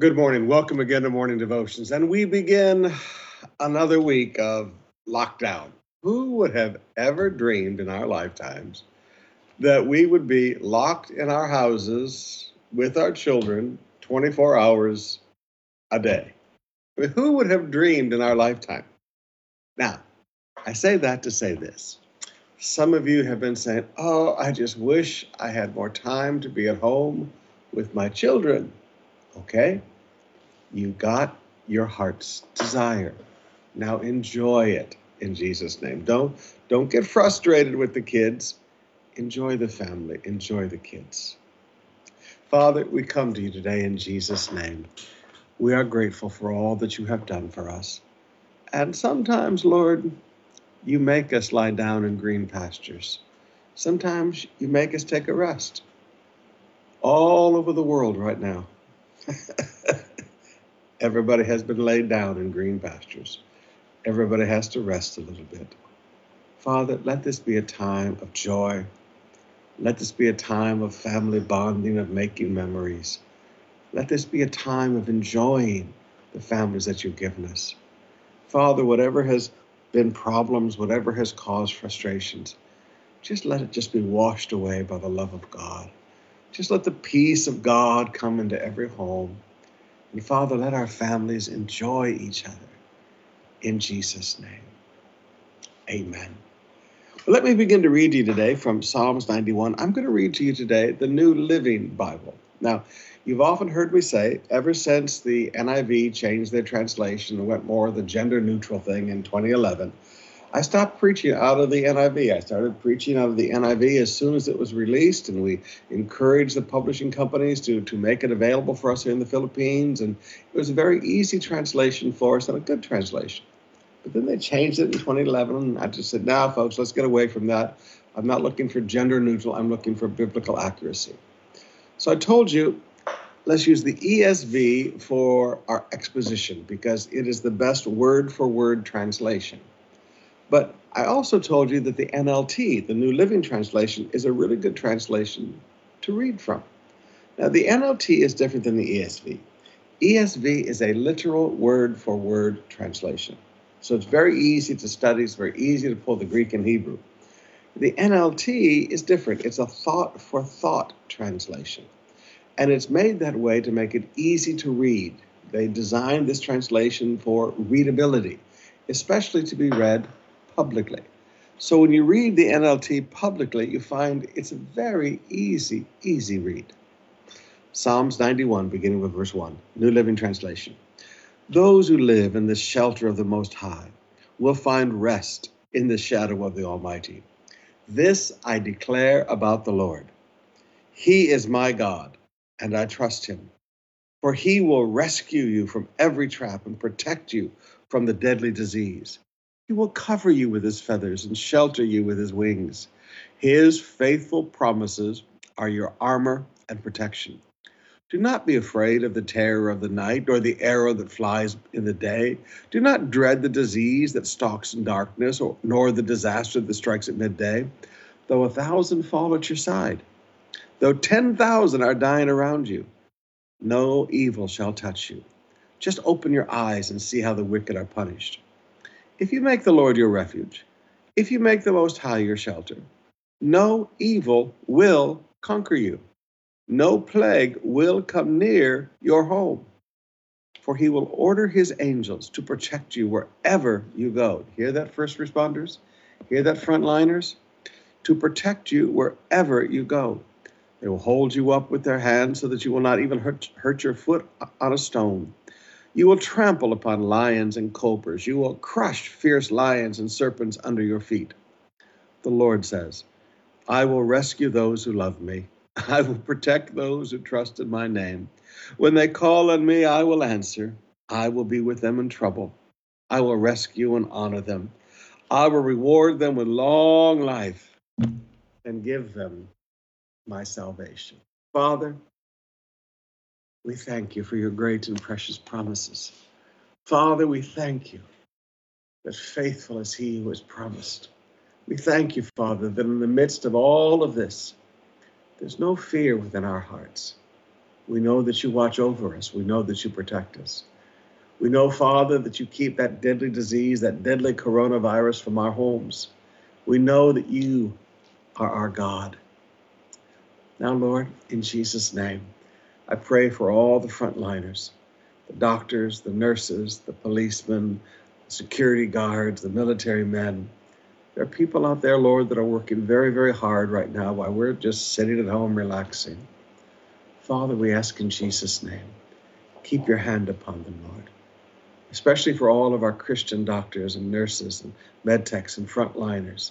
Good morning. Welcome again to Morning Devotions. And we begin another week of lockdown. Who would have ever dreamed in our lifetimes that we would be locked in our houses with our children 24 hours a day? I mean, who would have dreamed in our lifetime? Now, I say that to say this. Some of you have been saying, Oh, I just wish I had more time to be at home with my children. Okay? You got your heart's desire. Now enjoy it in Jesus' name. Don't don't get frustrated with the kids. Enjoy the family. Enjoy the kids. Father, we come to you today in Jesus' name. We are grateful for all that you have done for us. And sometimes, Lord, you make us lie down in green pastures. Sometimes you make us take a rest. All over the world right now. Everybody has been laid down in green pastures. Everybody has to rest a little bit. Father, let this be a time of joy. Let this be a time of family bonding, of making memories. Let this be a time of enjoying the families that you've given us. Father, whatever has been problems, whatever has caused frustrations, just let it just be washed away by the love of God. Just let the peace of God come into every home. And Father, let our families enjoy each other. In Jesus' name. Amen. Well, let me begin to read to you today from Psalms 91. I'm going to read to you today the New Living Bible. Now, you've often heard me say, ever since the NIV changed their translation and went more the gender neutral thing in 2011, I stopped preaching out of the NIV. I started preaching out of the NIV as soon as it was released, and we encouraged the publishing companies to, to make it available for us here in the Philippines. And it was a very easy translation for us and a good translation. But then they changed it in 2011, and I just said, now, folks, let's get away from that. I'm not looking for gender neutral, I'm looking for biblical accuracy. So I told you, let's use the ESV for our exposition because it is the best word for word translation. But I also told you that the NLT, the New Living Translation, is a really good translation to read from. Now, the NLT is different than the ESV. ESV is a literal word for word translation. So it's very easy to study, it's very easy to pull the Greek and Hebrew. The NLT is different. It's a thought for thought translation. And it's made that way to make it easy to read. They designed this translation for readability, especially to be read publicly. So when you read the NLT publicly, you find it's a very easy, easy read. Psalms 91, beginning with verse 1, New Living Translation. Those who live in the shelter of the Most High will find rest in the shadow of the Almighty. This I declare about the Lord. He is my God, and I trust him. For he will rescue you from every trap and protect you from the deadly disease. He will cover you with his feathers and shelter you with his wings. His faithful promises are your armor and protection. Do not be afraid of the terror of the night, or the arrow that flies in the day. Do not dread the disease that stalks in darkness, or, nor the disaster that strikes at midday. Though a thousand fall at your side, though 10,000 are dying around you, no evil shall touch you. Just open your eyes and see how the wicked are punished. If you make the Lord your refuge, if you make the Most High your shelter, no evil will conquer you. No plague will come near your home. For he will order his angels to protect you wherever you go. Hear that, first responders? Hear that, frontliners? To protect you wherever you go. They will hold you up with their hands so that you will not even hurt, hurt your foot on a stone. You will trample upon lions and cobras. You will crush fierce lions and serpents under your feet. The Lord says, I will rescue those who love me. I will protect those who trust in my name. When they call on me, I will answer. I will be with them in trouble. I will rescue and honor them. I will reward them with long life and give them my salvation. Father, we thank you for your great and precious promises. Father, we thank you that faithful is he who has promised. We thank you, Father, that in the midst of all of this, there's no fear within our hearts. We know that you watch over us. We know that you protect us. We know, Father, that you keep that deadly disease, that deadly coronavirus from our homes. We know that you are our God. Now, Lord, in Jesus' name, I pray for all the frontliners the doctors, the nurses, the policemen, the security guards, the military men. There are people out there, Lord, that are working very, very hard right now while we're just sitting at home relaxing. Father, we ask in Jesus' name, keep your hand upon them, Lord. Especially for all of our Christian doctors and nurses and med techs and frontliners.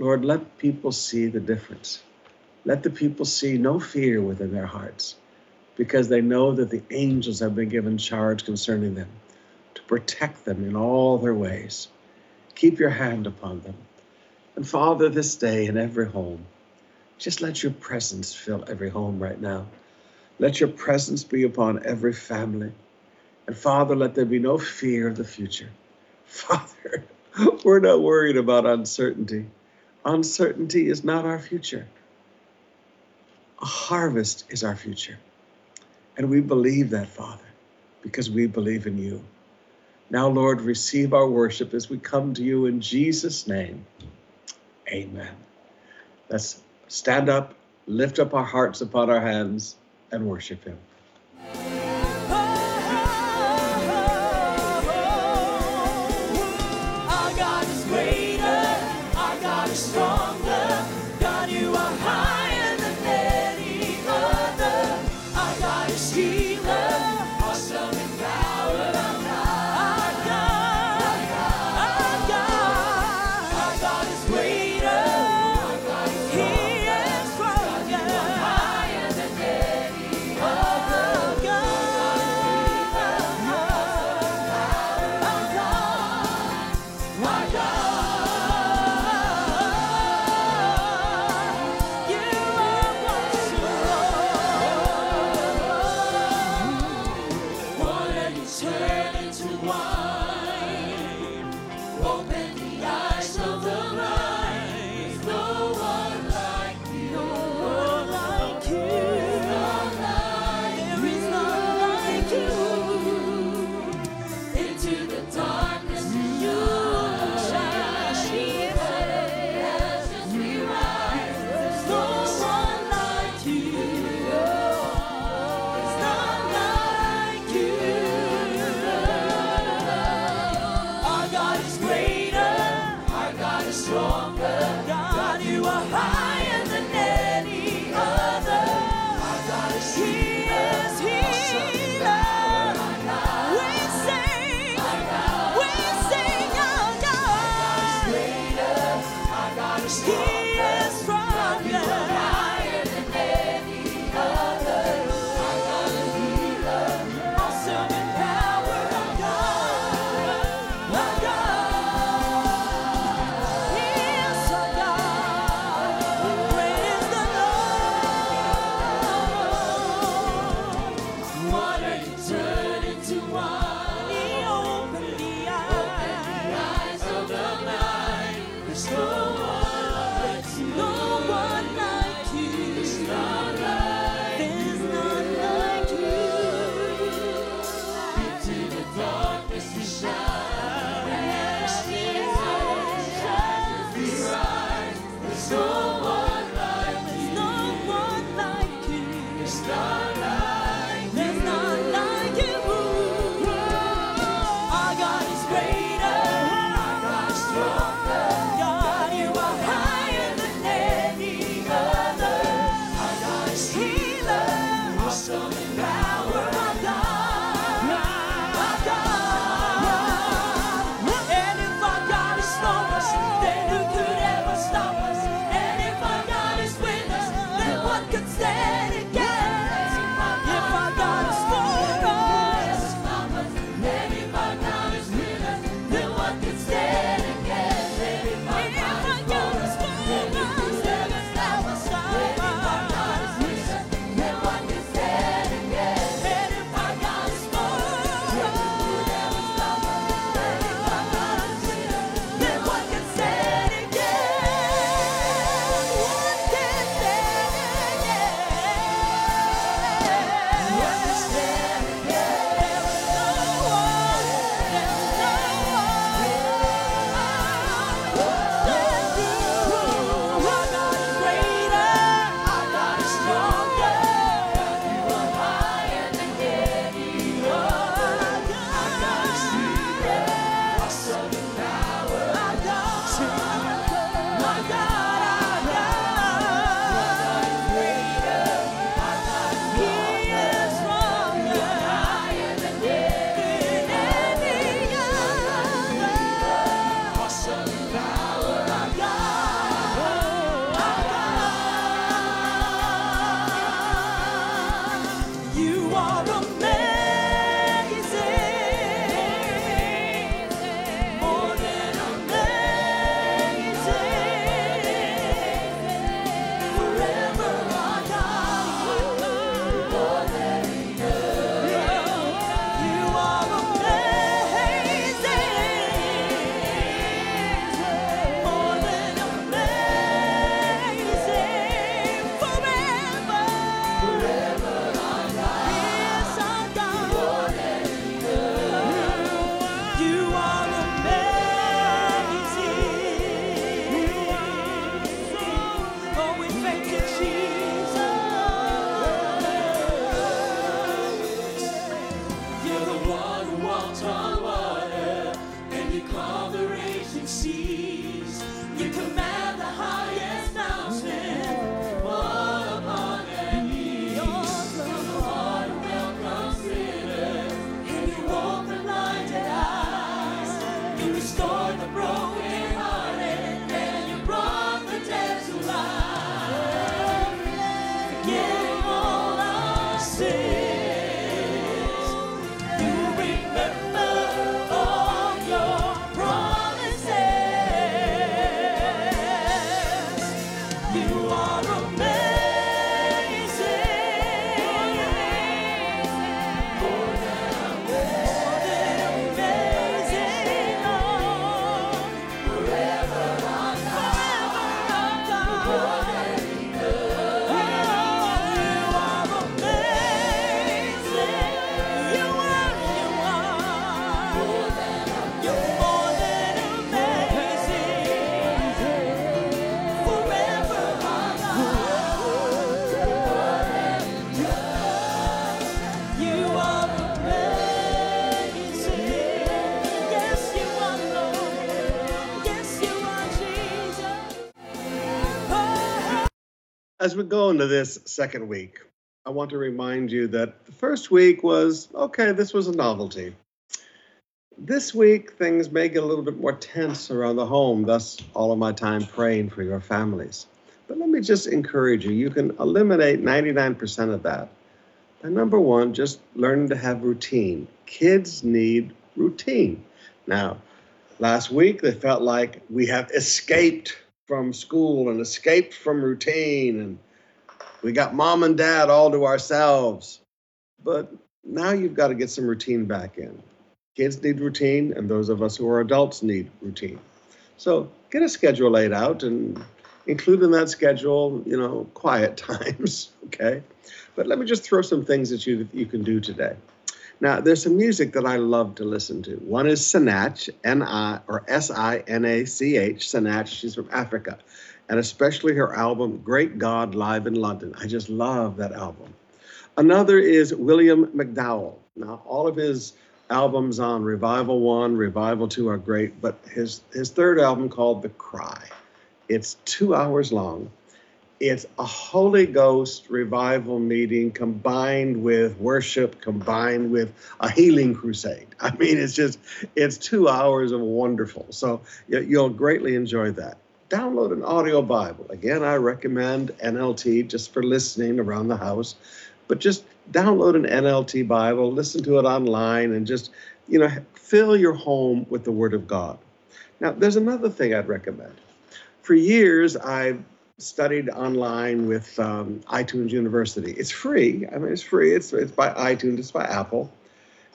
Lord, let people see the difference. Let the people see no fear within their hearts because they know that the angels have been given charge concerning them to protect them in all their ways. Keep your hand upon them. And Father, this day in every home, just let your presence fill every home right now. Let your presence be upon every family. And Father, let there be no fear of the future. Father, we're not worried about uncertainty. Uncertainty is not our future. A harvest is our future. And we believe that, Father, because we believe in you. Now, Lord, receive our worship as we come to you in Jesus' name. Amen. Let's stand up, lift up our hearts upon our hands, and worship Him. As we go into this second week, I want to remind you that the first week was okay, this was a novelty. This week, things may get a little bit more tense around the home, thus, all of my time praying for your families. But let me just encourage you you can eliminate 99% of that by number one, just learning to have routine. Kids need routine. Now, last week, they felt like we have escaped from school and escaped from routine and we got mom and dad all to ourselves. But now you've got to get some routine back in. Kids need routine, and those of us who are adults need routine. So get a schedule laid out and include in that schedule, you know, quiet times, okay? But let me just throw some things at you that you can do today. Now, there's some music that I love to listen to. One is Sinach, N-I or S-I-N-A-C-H, Sinach. She's from Africa, and especially her album "Great God Live in London." I just love that album. Another is William McDowell. Now, all of his albums on Revival One, Revival Two are great, but his his third album called The Cry, it's two hours long it's a Holy Ghost revival meeting combined with worship, combined with a healing crusade. I mean, it's just, it's two hours of wonderful. So you'll greatly enjoy that. Download an audio Bible. Again, I recommend NLT just for listening around the house, but just download an NLT Bible, listen to it online, and just, you know, fill your home with the Word of God. Now, there's another thing I'd recommend. For years, I've studied online with um, iTunes University. It's free. I mean, it's free. It's it's by iTunes. It's by Apple,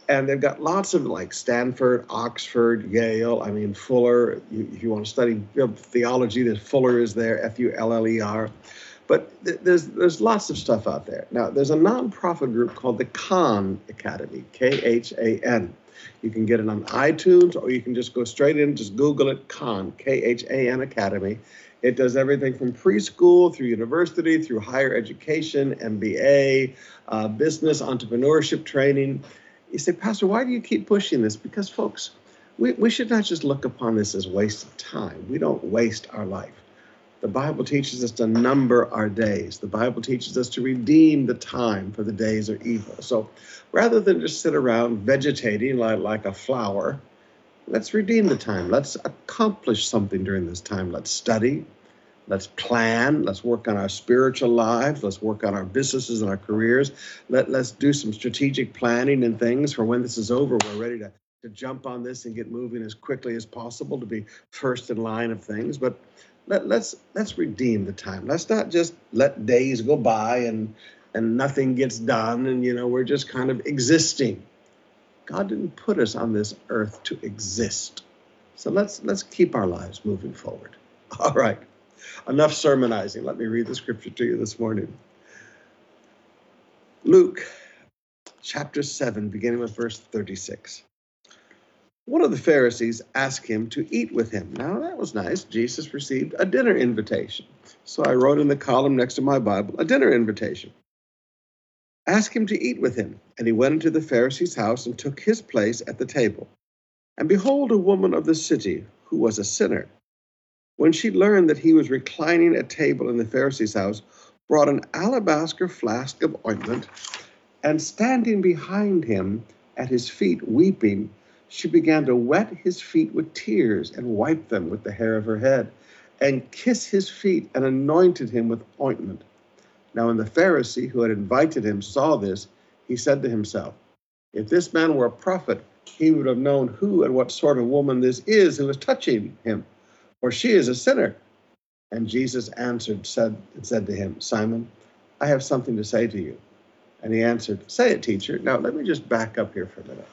and they've got lots of like Stanford, Oxford, Yale. I mean, Fuller. If you want to study theology, there's Fuller is there. F U L L E R. But th- there's there's lots of stuff out there. Now, there's a nonprofit group called the Khan Academy, K H A N. You can get it on iTunes, or you can just go straight in, just Google it, Khan, K H A N Academy, it does everything from preschool through university, through higher education, MBA, uh, business, entrepreneurship training. You say, Pastor, why do you keep pushing this? Because, folks, we, we should not just look upon this as waste of time. We don't waste our life. The Bible teaches us to number our days. The Bible teaches us to redeem the time, for the days are evil. So rather than just sit around vegetating like, like a flower, let's redeem the time. Let's accomplish something during this time. Let's study. Let's plan. Let's work on our spiritual lives. Let's work on our businesses and our careers. Let, let's do some strategic planning and things for when this is over. We're ready to, to jump on this and get moving as quickly as possible to be first in line of things. But let, let's let's redeem the time. Let's not just let days go by and and nothing gets done and you know we're just kind of existing God didn't put us on this earth to exist. So let's let's keep our lives moving forward. All right. Enough sermonizing. Let me read the scripture to you this morning. Luke chapter 7, beginning with verse 36. One of the Pharisees asked him to eat with him. Now, that was nice. Jesus received a dinner invitation. So I wrote in the column next to my Bible a dinner invitation. Ask him to eat with him. And he went into the Pharisee's house and took his place at the table. And behold, a woman of the city, who was a sinner, when she learned that he was reclining at table in the Pharisee's house, brought an alabaster flask of ointment, and standing behind him at his feet, weeping, she began to wet his feet with tears and wipe them with the hair of her head, and kiss his feet and anointed him with ointment. Now, when the Pharisee who had invited him saw this, he said to himself, If this man were a prophet, he would have known who and what sort of woman this is who is touching him, for she is a sinner. And Jesus answered said, and said to him, Simon, I have something to say to you. And he answered, Say it, teacher. Now, let me just back up here for a minute.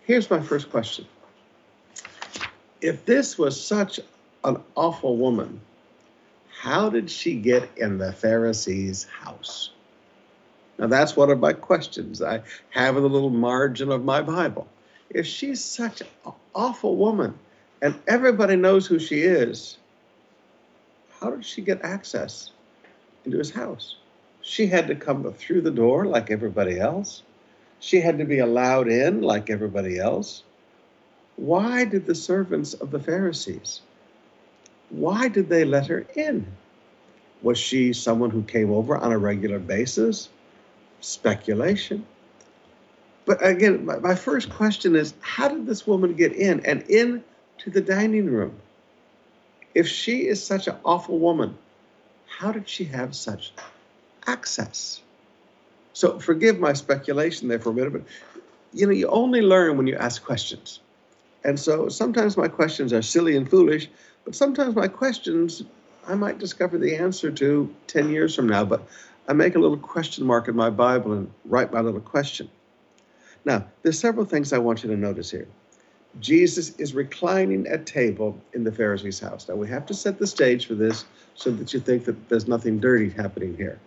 Here's my first question If this was such an awful woman, how did she get in the Pharisee's house? Now, that's one of my questions I have in the little margin of my Bible. If she's such an awful woman and everybody knows who she is, how did she get access into his house? She had to come through the door like everybody else. She had to be allowed in like everybody else. Why did the servants of the Pharisees, why did they let her in? Was she someone who came over on a regular basis? Speculation. But again, my, my first question is how did this woman get in and in to the dining room? If she is such an awful woman, how did she have such access? So forgive my speculation there for a minute, but you know, you only learn when you ask questions. And so sometimes my questions are silly and foolish, but sometimes my questions I might discover the answer to 10 years from now, but I make a little question mark in my Bible and write my little question. Now, there's several things I want you to notice here. Jesus is reclining at table in the Pharisee's house. Now, we have to set the stage for this so that you think that there's nothing dirty happening here.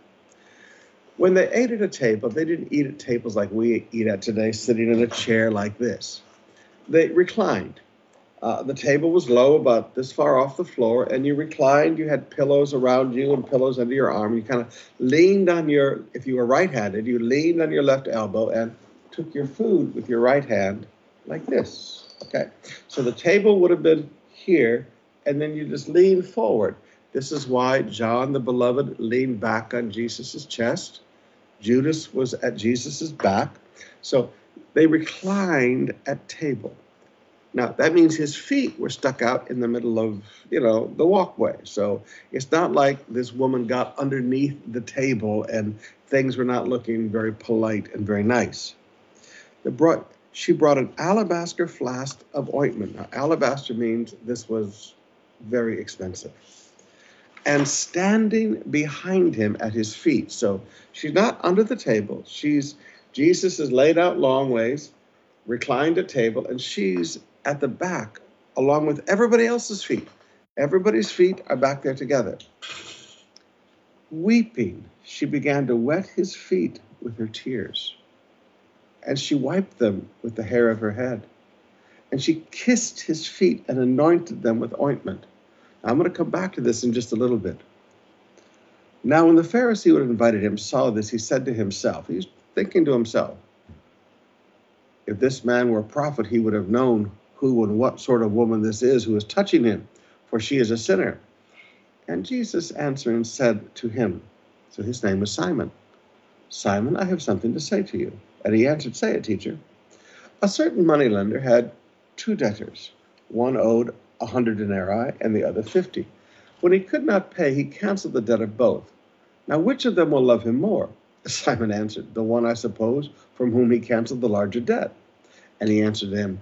When they ate at a table, they didn't eat at tables like we eat at today, sitting in a chair like this. They reclined. Uh, the table was low, about this far off the floor, and you reclined. You had pillows around you and pillows under your arm. You kind of leaned on your, if you were right handed, you leaned on your left elbow and took your food with your right hand like this. Okay, so the table would have been here, and then you just lean forward. This is why John the Beloved leaned back on Jesus' chest. Judas was at Jesus' back. So they reclined at table. Now that means his feet were stuck out in the middle of, you know, the walkway. So it's not like this woman got underneath the table and things were not looking very polite and very nice. Brought she brought an alabaster flask of ointment. Now, alabaster means this was very expensive. And standing behind him at his feet. So she's not under the table. She's Jesus is laid out long ways, reclined at table, and she's at the back along with everybody else's feet. Everybody's feet are back there together. Weeping, she began to wet his feet with her tears and she wiped them with the hair of her head. And she kissed his feet and anointed them with ointment. Now, I'm going to come back to this in just a little bit. Now, when the Pharisee who had invited him saw this, he said to himself, he's thinking to himself, if this man were a prophet, he would have known who and what sort of woman this is who is touching him, for she is a sinner. And Jesus answered and said to him, so his name was Simon, Simon, I have something to say to you. And he answered, Say it, teacher. A certain moneylender had two debtors. One owed a hundred denarii and the other fifty. When he could not pay, he canceled the debt of both. Now, which of them will love him more? Simon answered, The one, I suppose, from whom he canceled the larger debt. And he answered him,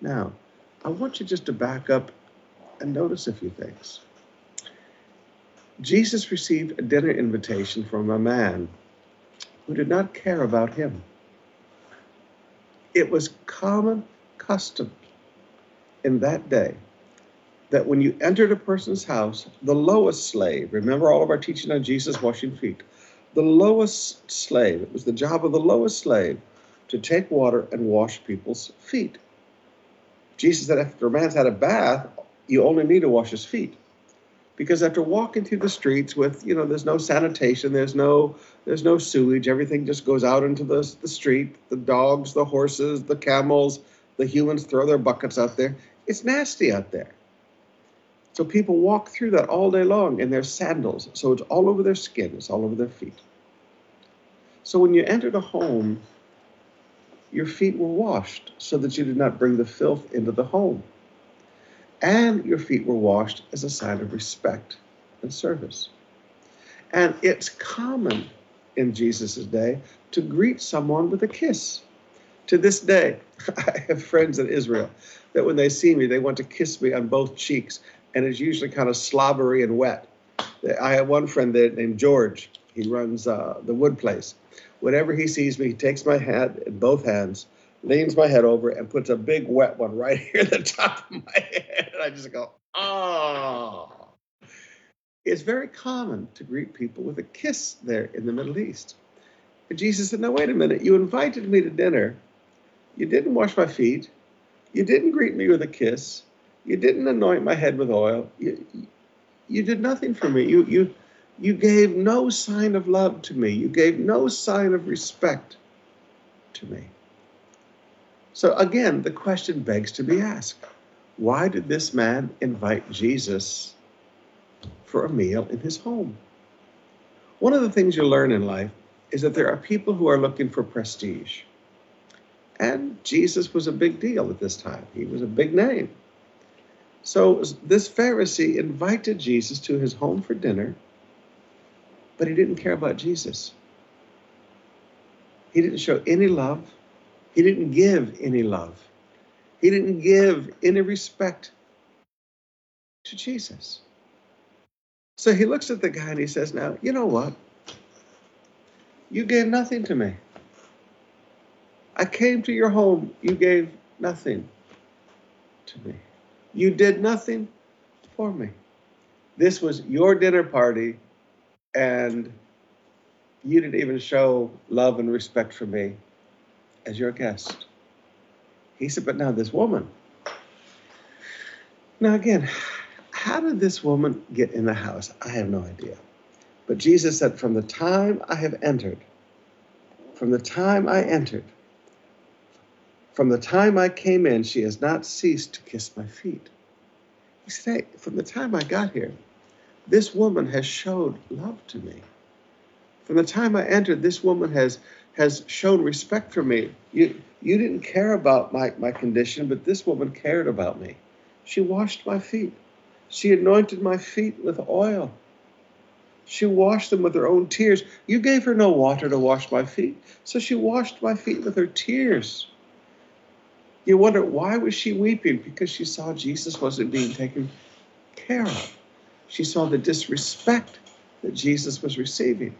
Now, I want you just to back up and notice a few things. Jesus received a dinner invitation from a man who did not care about him. It was common custom in that day that when you entered a person's house, the lowest slave, remember all of our teaching on Jesus washing feet, the lowest slave, it was the job of the lowest slave to take water and wash people's feet. Jesus said, after a man's had a bath, you only need to wash his feet. because after walking through the streets with you know there's no sanitation there's no there's no sewage everything just goes out into the, the street. The dogs the horses the camels the humans throw their buckets out there. It's nasty out there. So people walk through that all day long in their sandals. So it's all over their skin. It's all over their feet. So when you entered a home your feet were washed so that you did not bring the filth into the home and your feet were washed as a sign of respect and service. And it's common in Jesus' day to greet someone with a kiss. To this day, I have friends in Israel that when they see me, they want to kiss me on both cheeks, and it's usually kind of slobbery and wet. I have one friend there named George. He runs uh, the wood place. Whenever he sees me, he takes my hand in both hands leans my head over and puts a big wet one right here at the top of my head. And I just go, oh. It's very common to greet people with a kiss there in the Middle East. And Jesus said, No, wait a minute. You invited me to dinner. You didn't wash my feet. You didn't greet me with a kiss. You didn't anoint my head with oil. You, you did nothing for me. You, you, you gave no sign of love to me. You gave no sign of respect to me. So again, the question begs to be asked why did this man invite Jesus for a meal in his home? One of the things you learn in life is that there are people who are looking for prestige. And Jesus was a big deal at this time, he was a big name. So this Pharisee invited Jesus to his home for dinner, but he didn't care about Jesus. He didn't show any love. He didn't give any love. He didn't give any respect to Jesus. So he looks at the guy and he says, Now, you know what? You gave nothing to me. I came to your home. You gave nothing to me. You did nothing for me. This was your dinner party, and you didn't even show love and respect for me as your guest. He said, But now this woman. Now, again, how did this woman get in the house? I have no idea. But Jesus said, From the time I have entered, from the time I entered, from the time I came in, she has not ceased to kiss my feet. He said, hey, From the time I got here, this woman has showed love to me. From the time I entered, this woman has has shown respect for me. You, you didn't care about my, my condition, but this woman cared about me. She washed my feet. She anointed my feet with oil. She washed them with her own tears. You gave her no water to wash my feet, so she washed my feet with her tears. You wonder why was she weeping? Because she saw Jesus wasn't being taken care of. She saw the disrespect that Jesus was receiving.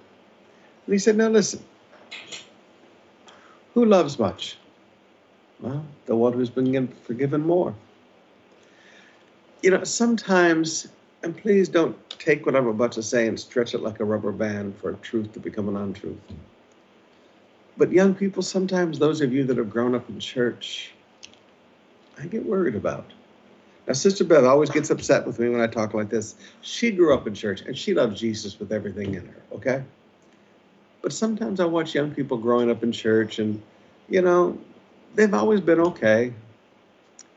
And he said, Now listen, who loves much? Well, the one who's been forgiven more. You know, sometimes, and please don't take what I'm about to say and stretch it like a rubber band for a truth to become an untruth. But young people, sometimes those of you that have grown up in church, I get worried about. Now, Sister Beth always gets upset with me when I talk like this. She grew up in church and she loves Jesus with everything in her, okay? But sometimes I watch young people growing up in church and, you know, they've always been okay.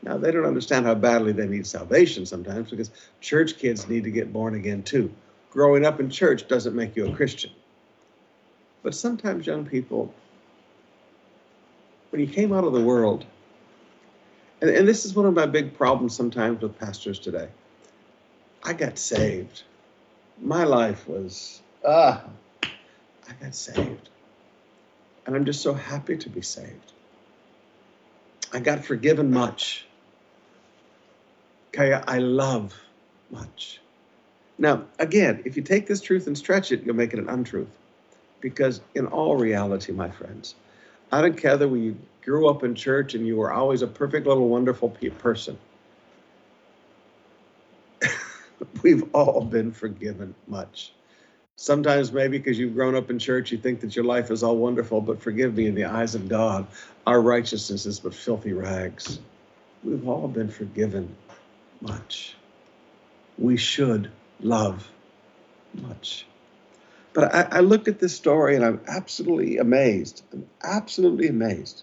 Now, they don't understand how badly they need salvation sometimes because church kids need to get born again too. Growing up in church doesn't make you a Christian. But sometimes young people, when you came out of the world, and, and this is one of my big problems sometimes with pastors today. I got saved. My life was, ah, I got saved. And I'm just so happy to be saved. I got forgiven much. Okay, I love much. Now, again, if you take this truth and stretch it, you'll make it an untruth. Because in all reality, my friends, I don't care whether you grew up in church and you were always a perfect little wonderful person. We've all been forgiven much. Sometimes, maybe because you've grown up in church, you think that your life is all wonderful, but forgive me, in the eyes of God, our righteousness is but filthy rags. We've all been forgiven much. We should love much. But I, I look at this story and I'm absolutely amazed. I'm absolutely amazed.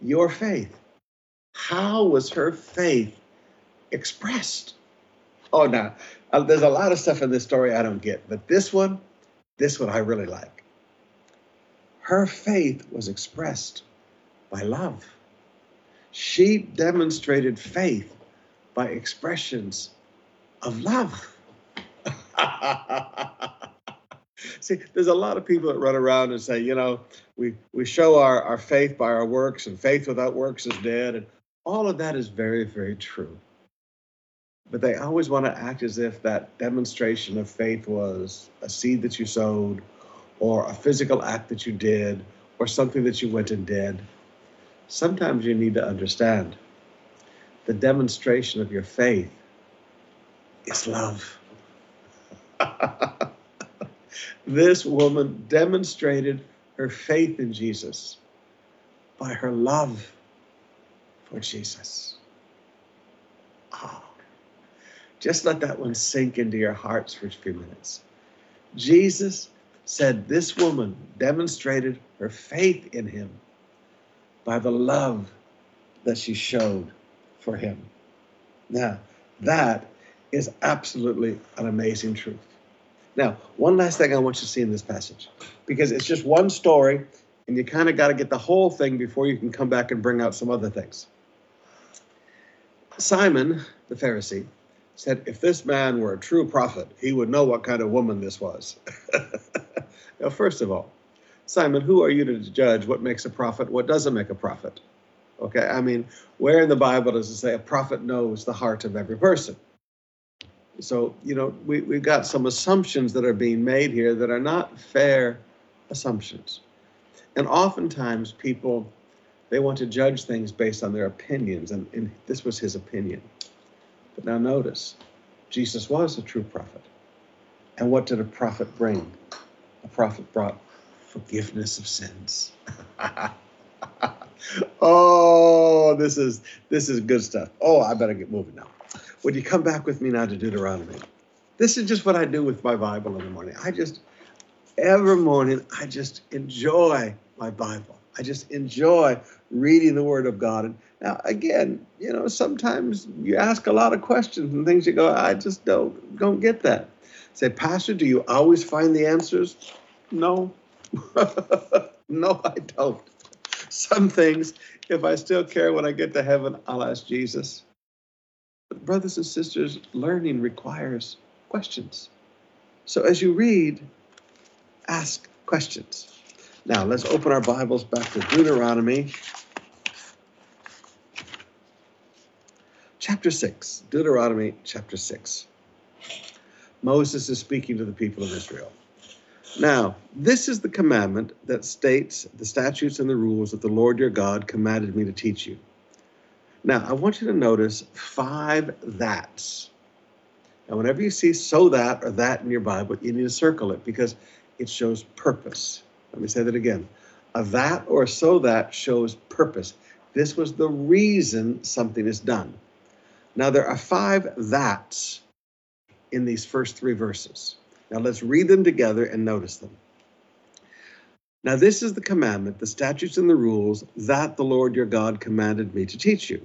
Your faith. How was her faith expressed? Oh, now, uh, there's a lot of stuff in this story I don't get, but this one, this one I really like. Her faith was expressed by love. She demonstrated faith by expressions of love. See, there's a lot of people that run around and say, you know, we, we show our, our faith by our works, and faith without works is dead. And all of that is very, very true. But they always want to act as if that demonstration of faith was a seed that you sowed, or a physical act that you did, or something that you went and did. Sometimes you need to understand the demonstration of your faith is love. this woman demonstrated her faith in Jesus by her love for Jesus. Oh, just let that one sink into your hearts for a few minutes. Jesus said this woman demonstrated her faith in him by the love that she showed for him. Now, that is absolutely an amazing truth. Now, one last thing I want you to see in this passage, because it's just one story, and you kind of got to get the whole thing before you can come back and bring out some other things. Simon, the Pharisee, said, If this man were a true prophet, he would know what kind of woman this was. now, first of all, Simon, who are you to judge what makes a prophet, what doesn't make a prophet? Okay, I mean, where in the Bible does it say a prophet knows the heart of every person? So, you know, we, we've got some assumptions that are being made here that are not fair assumptions. And oftentimes people, they want to judge things based on their opinions, and, and this was his opinion. But now notice, Jesus was a true prophet. And what did a prophet bring? A prophet brought forgiveness of sins. oh, this is this is good stuff. Oh, I better get moving now. Would you come back with me now to Deuteronomy? This is just what I do with my Bible in the morning. I just, every morning, I just enjoy my Bible. I just enjoy reading the Word of God. And now, again, you know, sometimes you ask a lot of questions and things you go, I just don't don't get that. Say, Pastor, do you always find the answers? No. no, I don't. Some things, if I still care when I get to heaven, I'll ask Jesus. Brothers and sisters, learning requires questions. So as you read, ask questions. Now let's open our Bibles back to Deuteronomy chapter 6. Deuteronomy chapter 6. Moses is speaking to the people of Israel. Now, this is the commandment that states the statutes and the rules that the Lord your God commanded me to teach you now, I want you to notice five that's. Now, whenever you see so that or that in your Bible, you need to circle it because it shows purpose. Let me say that again. A that or so that shows purpose. This was the reason something is done. Now, there are five that's in these first three verses. Now, let's read them together and notice them. Now, this is the commandment, the statutes and the rules that the Lord your God commanded me to teach you,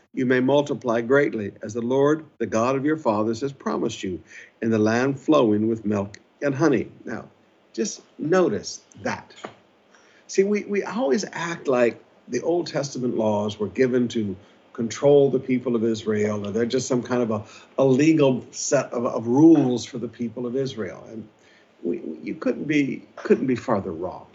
you may multiply greatly, as the Lord, the God of your fathers, has promised you, in the land flowing with milk and honey. Now, just notice that. See, we, we always act like the Old Testament laws were given to control the people of Israel, or they're just some kind of a, a legal set of, of rules for the people of Israel. And we, you couldn't be couldn't be farther wrong.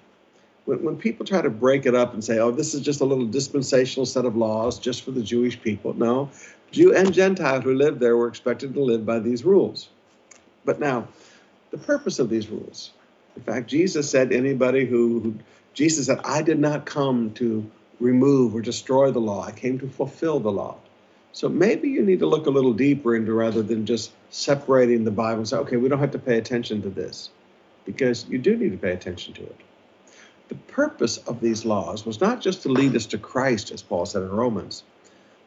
When, when people try to break it up and say, "Oh, this is just a little dispensational set of laws just for the Jewish people," no, Jew and Gentile who lived there were expected to live by these rules. But now, the purpose of these rules. In fact, Jesus said, "Anybody who, who Jesus said, I did not come to remove or destroy the law. I came to fulfill the law. So maybe you need to look a little deeper into rather than just separating the Bible and say, okay, we don't have to pay attention to this, because you do need to pay attention to it. Purpose of these laws was not just to lead us to Christ, as Paul said in Romans.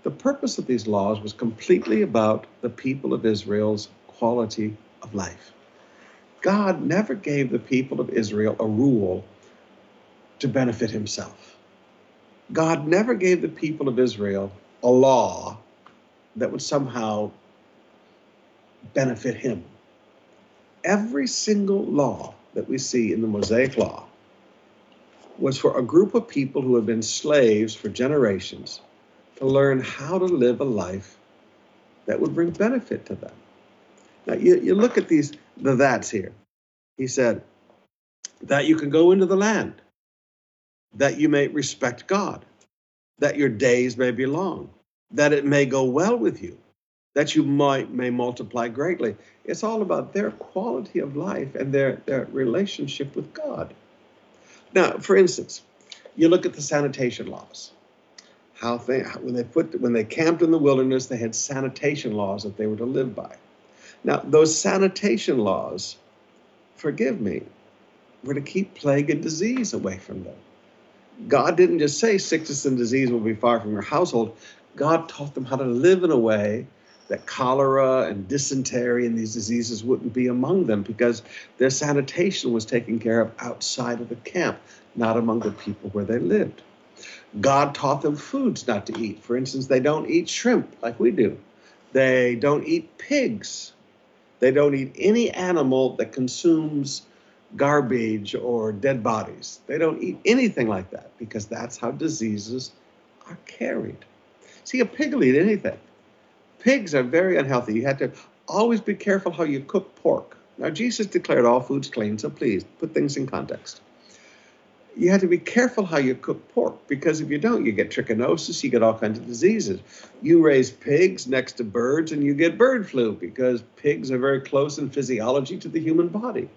The purpose of these laws was completely about the people of Israel's quality of life. God never gave the people of Israel a rule to benefit himself. God never gave the people of Israel a law that would somehow benefit him. Every single law that we see in the Mosaic Law was for a group of people who have been slaves for generations to learn how to live a life that would bring benefit to them. Now, you, you look at these, the that's here. He said, that you can go into the land that you may respect God, that your days may be long, that it may go well with you, that you might may multiply greatly. It's all about their quality of life and their, their relationship with God. Now, for instance, you look at the sanitation laws. How they when they put when they camped in the wilderness, they had sanitation laws that they were to live by. Now, those sanitation laws, forgive me, were to keep plague and disease away from them. God didn't just say sickness and disease will be far from your household. God taught them how to live in a way that cholera and dysentery and these diseases wouldn't be among them because their sanitation was taken care of outside of the camp, not among the people where they lived. God taught them foods not to eat. For instance, they don't eat shrimp like we do, they don't eat pigs, they don't eat any animal that consumes garbage or dead bodies. They don't eat anything like that because that's how diseases are carried. See, a pig will eat anything. Pigs are very unhealthy. You have to always be careful how you cook pork. Now, Jesus declared all foods clean, so please put things in context. You have to be careful how you cook pork because if you don't, you get trichinosis, you get all kinds of diseases. You raise pigs next to birds and you get bird flu because pigs are very close in physiology to the human body.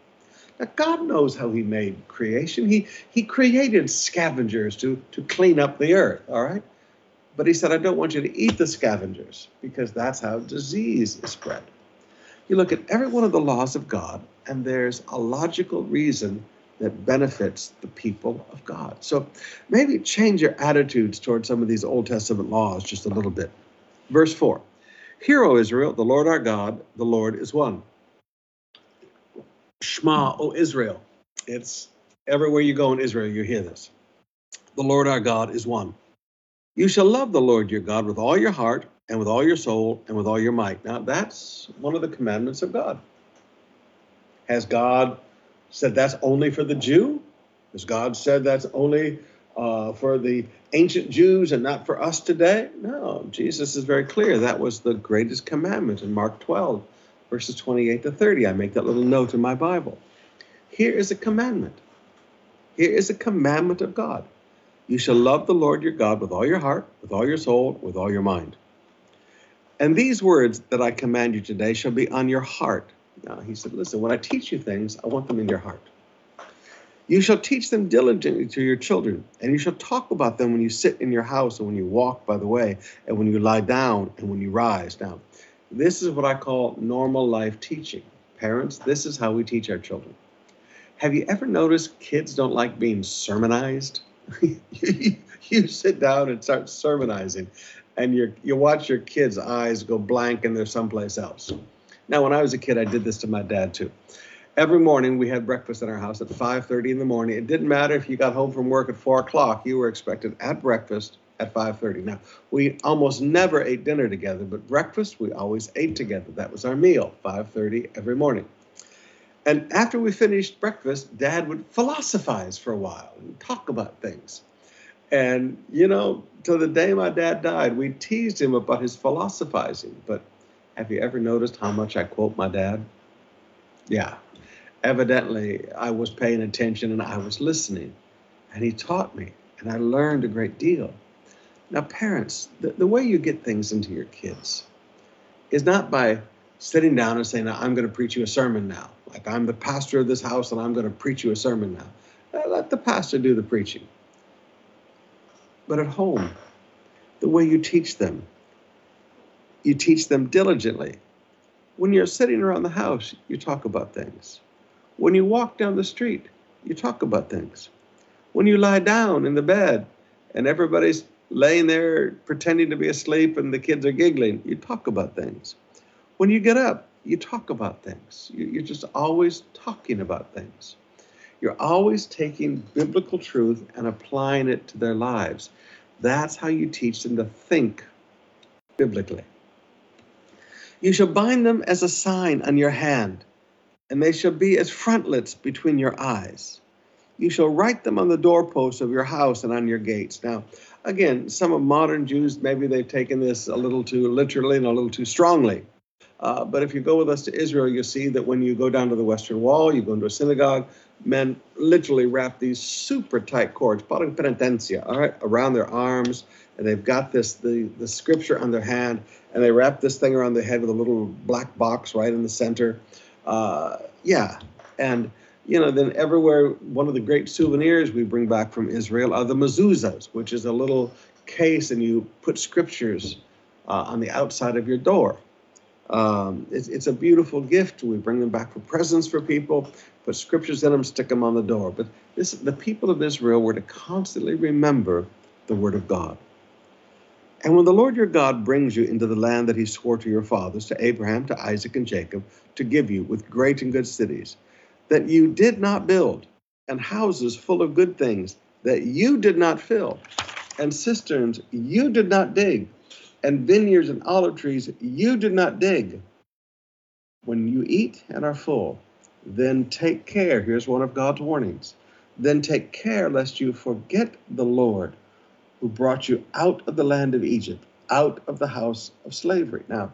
Now, God knows how He made creation. He, he created scavengers to, to clean up the earth, all right? But He said, I don't want you to eat the scavengers because that's how disease is spread. You look at every one of the laws of God, and there's a logical reason that benefits the people of God. So maybe change your attitudes towards some of these Old Testament laws just a little bit. Verse 4 Hear, O Israel, the Lord our God, the Lord is one. Shema, O Israel. It's everywhere you go in Israel, you hear this. The Lord our God is one. You shall love the Lord your God with all your heart and with all your soul and with all your might. Now, that's one of the commandments of God. Has God said that's only for the Jew? Has God said that's only uh, for the ancient Jews and not for us today? No, Jesus is very clear. That was the greatest commandment in Mark 12 verses 28 to 30. I make that little note in my Bible. Here is a commandment. Here is a commandment of God. You shall love the Lord your God with all your heart, with all your soul, with all your mind. And these words that I command you today shall be on your heart. Now, he said, Listen, when I teach you things, I want them in your heart. You shall teach them diligently to your children, and you shall talk about them when you sit in your house, and when you walk by the way, and when you lie down, and when you rise. Now, this is what I call normal life teaching. Parents, this is how we teach our children. Have you ever noticed kids don't like being sermonized? you, sit down and start sermonizing, and you you watch your kids' eyes go blank and they're someplace else. Now, when I was a kid, I did this to my dad too. Every morning we had breakfast in our house at 5:30 in the morning. It didn't matter if you got home from work at four o'clock; you were expected at breakfast at 5:30. Now, we almost never ate dinner together, but breakfast we always ate together. That was our meal, 5:30 every morning. And after we finished breakfast, Dad would philosophize for a while and talk about things. And, you know, to the day my dad died, we teased him about his philosophizing. But have you ever noticed how much I quote my dad? Yeah. Evidently, I was paying attention and I was listening. And he taught me, and I learned a great deal. Now, parents, the, the way you get things into your kids is not by sitting down and saying, I'm going to preach you a sermon now. Like I'm the pastor of this house and I'm going to preach you a sermon now. Uh, let the pastor do the preaching. But at home, the way you teach them, you teach them diligently. When you're sitting around the house, you talk about things. When you walk down the street, you talk about things. When you lie down in the bed and everybody's laying there pretending to be asleep and the kids are giggling, you talk about things. When you get up, you talk about things. You're just always talking about things. You're always taking biblical truth and applying it to their lives. That's how you teach them to think biblically. You shall bind them as a sign on your hand, and they shall be as frontlets between your eyes. You shall write them on the doorposts of your house and on your gates. Now, again, some of modern Jews, maybe they've taken this a little too literally and a little too strongly. Uh, but if you go with us to Israel, you'll see that when you go down to the Western Wall, you go into a synagogue, men literally wrap these super tight cords, penitencia, all right, around their arms, and they've got this the the scripture on their hand, and they wrap this thing around their head with a little black box right in the center. Uh, yeah, and you know, then everywhere, one of the great souvenirs we bring back from Israel are the mezuzahs, which is a little case, and you put scriptures uh, on the outside of your door. Um, it's, it's, a beautiful gift. We bring them back for presents for people, put scriptures in them, stick them on the door. But this, the people of Israel were to constantly remember the word of God. And when the Lord your God brings you into the land that he swore to your fathers, to Abraham, to Isaac, and Jacob, to give you with great and good cities, that you did not build, and houses full of good things that you did not fill, and cisterns you did not dig, and vineyards and olive trees you did not dig. When you eat and are full, then take care. Here's one of God's warnings. Then take care lest you forget the Lord who brought you out of the land of Egypt, out of the house of slavery. Now,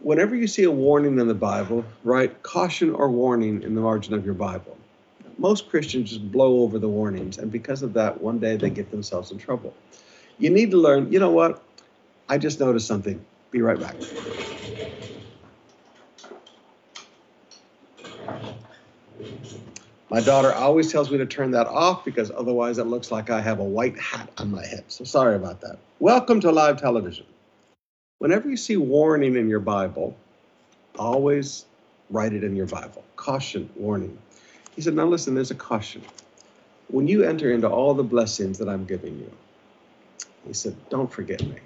whenever you see a warning in the Bible, write caution or warning in the margin of your Bible. Most Christians just blow over the warnings, and because of that, one day they get themselves in trouble. You need to learn, you know what? I just noticed something. Be right back. My daughter always tells me to turn that off because otherwise it looks like I have a white hat on my head. So sorry about that. Welcome to live television. Whenever you see warning in your Bible, always write it in your Bible. Caution, warning. He said, Now listen, there's a caution. When you enter into all the blessings that I'm giving you, he said, Don't forget me.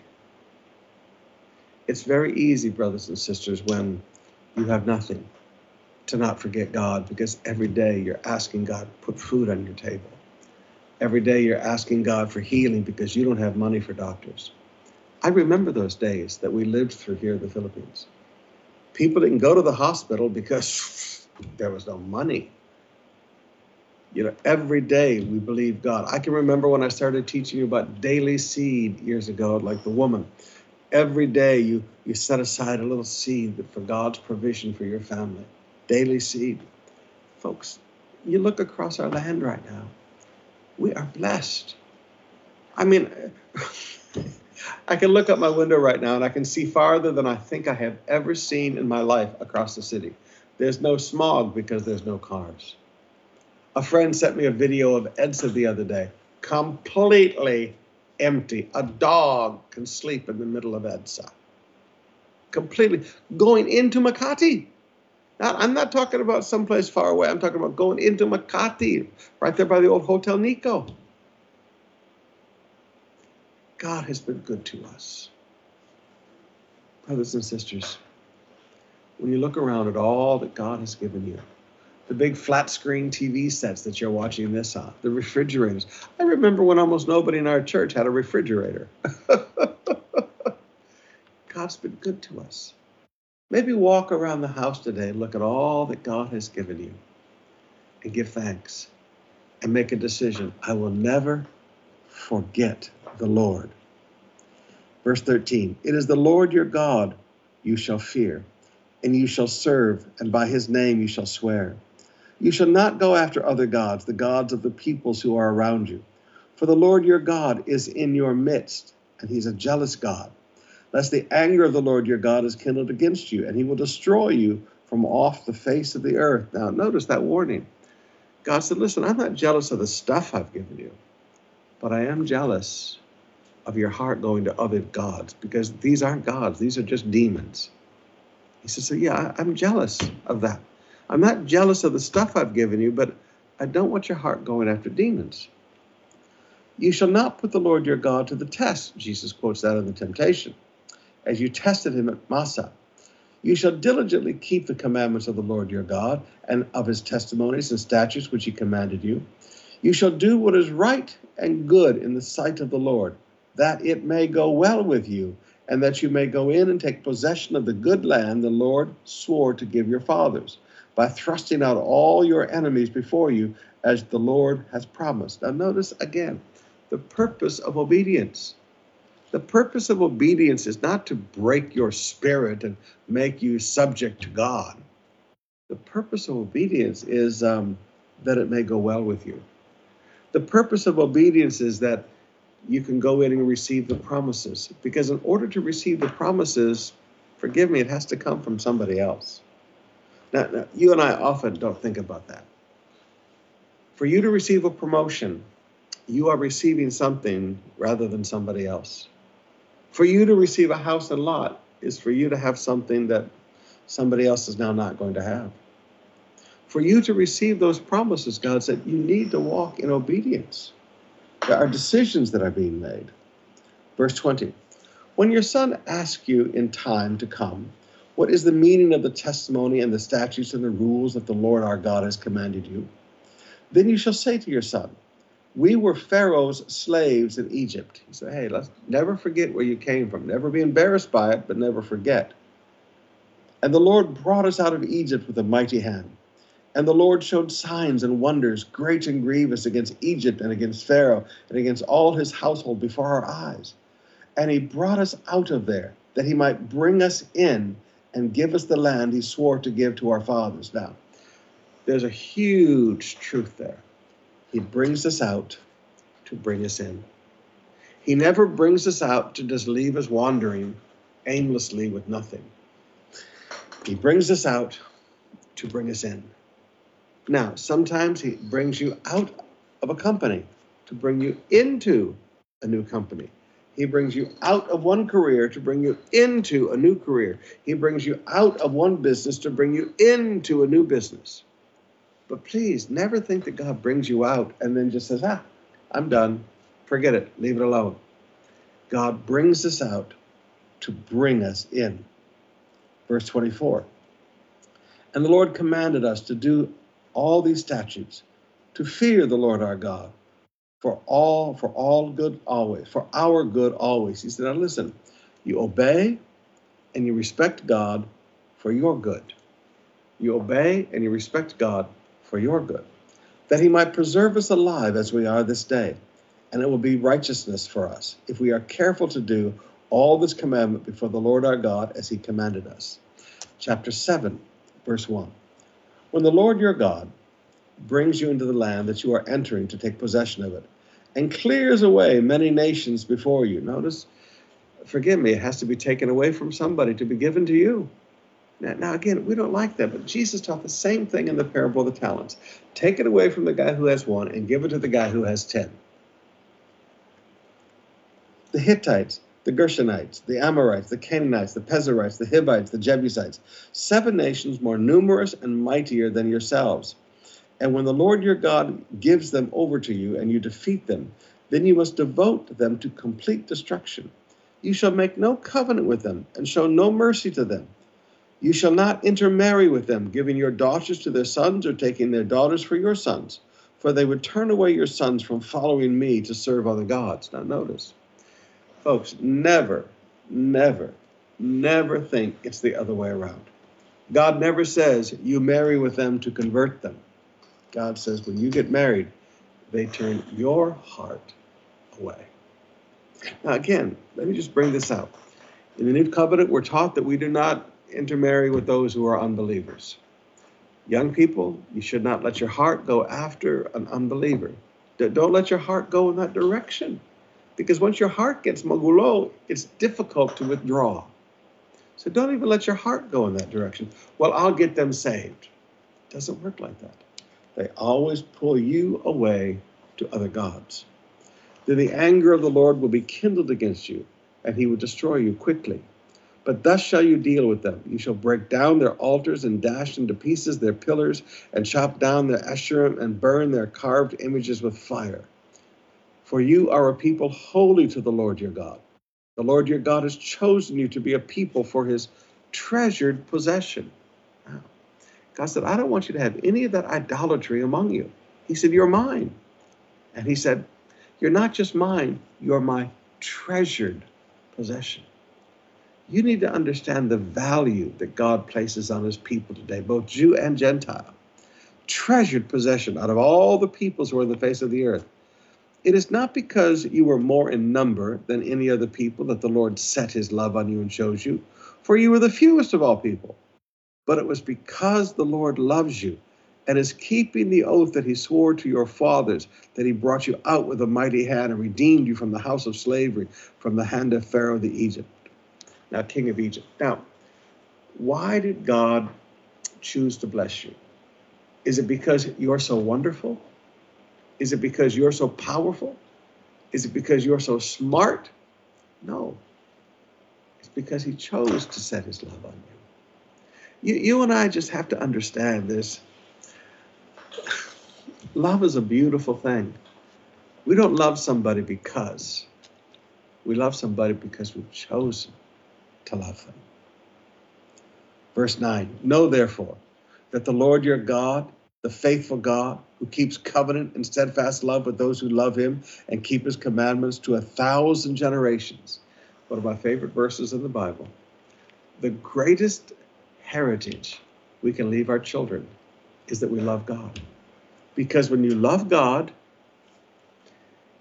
It's very easy, brothers and sisters, when you have nothing to not forget God because every day you're asking God put food on your table. Every day you're asking God for healing because you don't have money for doctors. I remember those days that we lived through here in the Philippines. People didn't go to the hospital because there was no money. You know, every day we believe God. I can remember when I started teaching you about daily seed years ago, like the woman every day you, you set aside a little seed for God's provision for your family. Daily seed. Folks, you look across our land right now. We are blessed. I mean, I can look up my window right now and I can see farther than I think I have ever seen in my life across the city. There's no smog because there's no cars. A friend sent me a video of Edsa the other day, completely empty. A dog can sleep in the middle of Edsa. Completely. Going into Makati. Now, I'm not talking about someplace far away. I'm talking about going into Makati, right there by the old Hotel Nikko. God has been good to us. Brothers and sisters, when you look around at all that God has given you, the big flat screen TV sets that you're watching this on, the refrigerators. I remember when almost nobody in our church had a refrigerator. God's been good to us. Maybe walk around the house today and look at all that God has given you and give thanks and make a decision. I will never forget the Lord. Verse 13 It is the Lord your God you shall fear, and you shall serve, and by his name you shall swear. You shall not go after other gods, the gods of the peoples who are around you. For the Lord your God is in your midst, and he's a jealous God. Lest the anger of the Lord your God is kindled against you, and he will destroy you from off the face of the earth. Now, notice that warning. God said, Listen, I'm not jealous of the stuff I've given you, but I am jealous of your heart going to other gods because these aren't gods, these are just demons. He says, So, yeah, I'm jealous of that. I'm not jealous of the stuff I've given you, but I don't want your heart going after demons. You shall not put the Lord your God to the test. Jesus quotes that in the temptation. As you tested him at Massah, you shall diligently keep the commandments of the Lord your God and of his testimonies and statutes which he commanded you. You shall do what is right and good in the sight of the Lord, that it may go well with you, and that you may go in and take possession of the good land the Lord swore to give your fathers by thrusting out all your enemies before you, as the Lord has promised. Now, notice again the purpose of obedience. The purpose of obedience is not to break your spirit and make you subject to God. The purpose of obedience is um, that it may go well with you. The purpose of obedience is that you can go in and receive the promises. Because in order to receive the promises, forgive me, it has to come from somebody else. Now, now, you and I often don't think about that. For you to receive a promotion, you are receiving something rather than somebody else. For you to receive a house and lot is for you to have something that somebody else is now not going to have. For you to receive those promises, God said, you need to walk in obedience. There are decisions that are being made. Verse 20 When your son asks you in time to come, what is the meaning of the testimony and the statutes and the rules that the Lord our God has commanded you? Then you shall say to your son, We were Pharaoh's slaves in Egypt. He said, Hey, let's never forget where you came from. Never be embarrassed by it, but never forget. And the Lord brought us out of Egypt with a mighty hand. And the Lord showed signs and wonders, great and grievous, against Egypt and against Pharaoh and against all his household before our eyes. And he brought us out of there, that he might bring us in and give us the land he swore to give to our fathers. Now, there's a huge truth there. He brings us out to bring us in. He never brings us out to just leave us wandering aimlessly with nothing. He brings us out to bring us in. Now, sometimes he brings you out of a company to bring you into a new company. He brings you out of one career to bring you into a new career. He brings you out of one business to bring you into a new business. But please never think that God brings you out and then just says, ah, I'm done. Forget it. Leave it alone. God brings us out to bring us in. Verse 24. And the Lord commanded us to do all these statutes, to fear the Lord our God, for all for all good always for our good always. He said now listen you obey and you respect god for your good. You obey and you respect god for your good that he might preserve us alive as we are this day and it will be righteousness for us if we are careful to do all this commandment before the lord our god as he commanded us. Chapter 7 verse 1 when the lord your god brings you into the land that you are entering to take possession of it, and clears away many nations before you. Notice, forgive me, it has to be taken away from somebody to be given to you. Now, now, again, we don't like that, but Jesus taught the same thing in the parable of the talents. Take it away from the guy who has one and give it to the guy who has ten. The Hittites, the Girgashites, the Amorites, the Canaanites, the Perizzites, the Hivites, the Jebusites, seven nations more numerous and mightier than yourselves and when the Lord your God gives them over to you and you defeat them, then you must devote them to complete destruction. You shall make no covenant with them and show no mercy to them. You shall not intermarry with them, giving your daughters to their sons or taking their daughters for your sons, for they would turn away your sons from following me to serve other gods. Now, notice, folks, never, never never think it's the other way around. God never says you marry with them to convert them. God says when you get married, they turn your heart away. Now, again, let me just bring this out. In the New Covenant, we're taught that we do not intermarry with those who are unbelievers. Young people, you should not let your heart go after an unbeliever. Don't let your heart go in that direction. Because once your heart gets magulo, it's difficult to withdraw. So don't even let your heart go in that direction. Well, I'll get them saved. It doesn't work like that. They always pull you away to other gods. Then the anger of the Lord will be kindled against you, and he will destroy you quickly. But thus shall you deal with them. You shall break down their altars and dash into pieces their pillars, and chop down their Asherim and burn their carved images with fire. For you are a people holy to the Lord your God. The Lord your God has chosen you to be a people for his treasured possession. God said, I don't want you to have any of that idolatry among you. He said, You're mine. And he said, You're not just mine, you're my treasured possession. You need to understand the value that God places on his people today, both Jew and Gentile. Treasured possession out of all the peoples who are on the face of the earth. It is not because you were more in number than any other people that the Lord set his love on you and chose you, for you were the fewest of all people. But it was because the Lord loves you and is keeping the oath that he swore to your fathers, that he brought you out with a mighty hand and redeemed you from the house of slavery, from the hand of Pharaoh the Egypt now king of Egypt. Now, why did God choose to bless you? Is it because you're so wonderful? Is it because you're so powerful? Is it because you're so smart? No. It's because he chose to set his love on you. You, you and I just have to understand this. Love is a beautiful thing. We don't love somebody because. We love somebody because we've chosen to love them. Verse 9 Know therefore that the Lord your God, the faithful God, who keeps covenant and steadfast love with those who love him and keep his commandments to a thousand generations. One of my favorite verses in the Bible. The greatest heritage we can leave our children is that we love God. Because when you love God,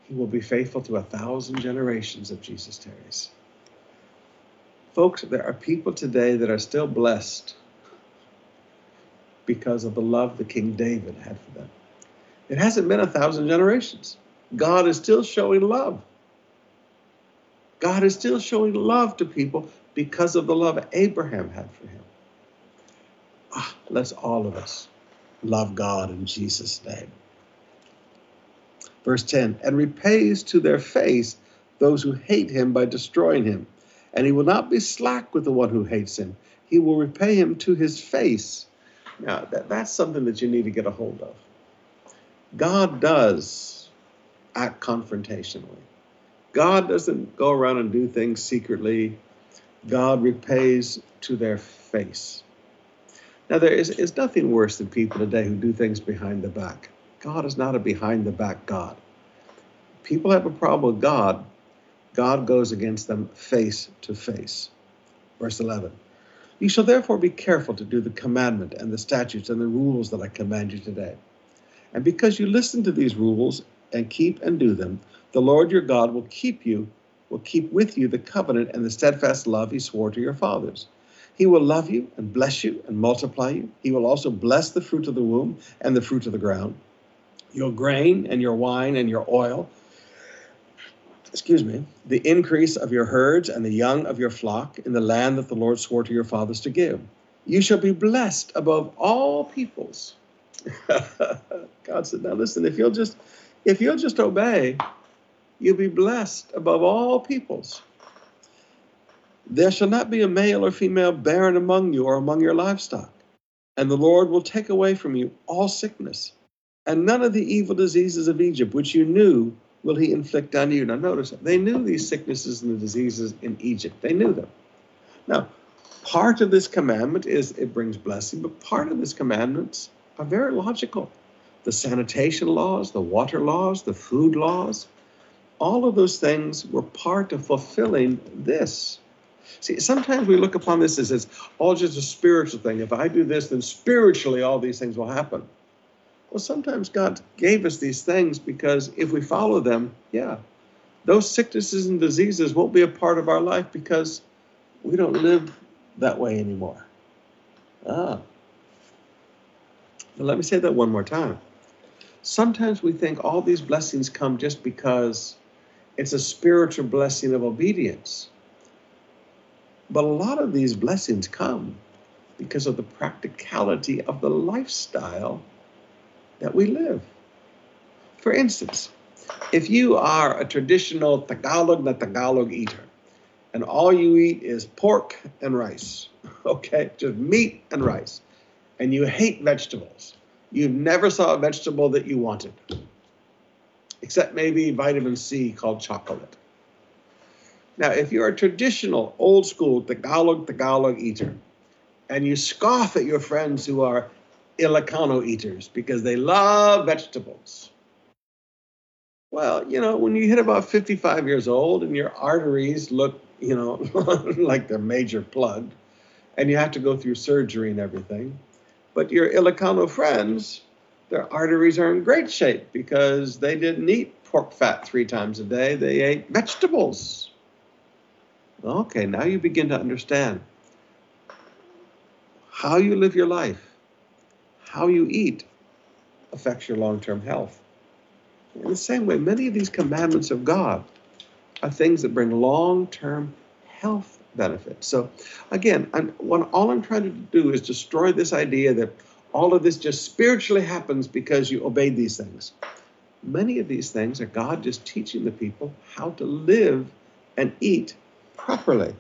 he will be faithful to a thousand generations of Jesus tarries. Folks, there are people today that are still blessed because of the love that King David had for them. It hasn't been a thousand generations. God is still showing love. God is still showing love to people because of the love Abraham had for him. Ah, let's all of us love God in Jesus' name. Verse 10 and repays to their face those who hate him by destroying him and he will not be slack with the one who hates him. He will repay him to his face. Now, that, that's something that you need to get a hold of. God does act confrontationally. God doesn't go around and do things secretly. God repays to their face. Now, there is, is nothing worse than people today who do things behind the back. God is not a behind the back God. People have a problem with God God goes against them face to face. Verse 11 You shall therefore be careful to do the commandment and the statutes and the rules that I command you today. And because you listen to these rules and keep and do them, the Lord your God will keep you, will keep with you the covenant and the steadfast love he swore to your fathers. He will love you and bless you and multiply you. He will also bless the fruit of the womb and the fruit of the ground, your grain and your wine and your oil excuse me, the increase of your herds and the young of your flock in the land that the Lord swore to your fathers to give. You shall be blessed above all peoples. God said, now listen, if you'll just if you'll just obey, you'll be blessed above all peoples. There shall not be a male or female barren among you or among your livestock. And the Lord will take away from you all sickness, and none of the evil diseases of Egypt, which you knew will he inflict on you? Now, notice they knew these sicknesses and the diseases in Egypt. They knew them. Now, part of this commandment is it brings blessing, but part of this commandments are very logical. The sanitation laws, the water laws, the food laws, all of those things were part of fulfilling this. See, sometimes we look upon this as it's all just a spiritual thing. If I do this, then spiritually all these things will happen. Well, sometimes God gave us these things because if we follow them, yeah, those sicknesses and diseases won't be a part of our life because we don't live that way anymore. Ah. Let me say that one more time. Sometimes we think all these blessings come just because it's a spiritual blessing of obedience. But a lot of these blessings come because of the practicality of the lifestyle that we live. For instance, if you are a traditional Tagalog na Tagalog eater, and all you eat is pork and rice, okay, just meat and rice, and you hate vegetables, you never saw a vegetable that you wanted, except maybe vitamin C called chocolate. Now, if you're a traditional, old school Tagalog Tagalog eater, and you scoff at your friends who are Ilocano eaters because they love vegetables. Well, you know, when you hit about 55 years old and your arteries look, you know, like they're major plugged, and you have to go through surgery and everything, but your Ilocano friends, their arteries are in great shape because they didn't eat pork fat three times a day, they ate vegetables. Okay, now you begin to understand how you live your life how you eat affects your long term health. In the same way, many of these commandments of God are things that bring long term health benefits. So, again, I'm, all I'm trying to do is destroy this idea that all of this just spiritually happens because you obeyed these things. Many of these things are God just teaching the people how to live and eat properly.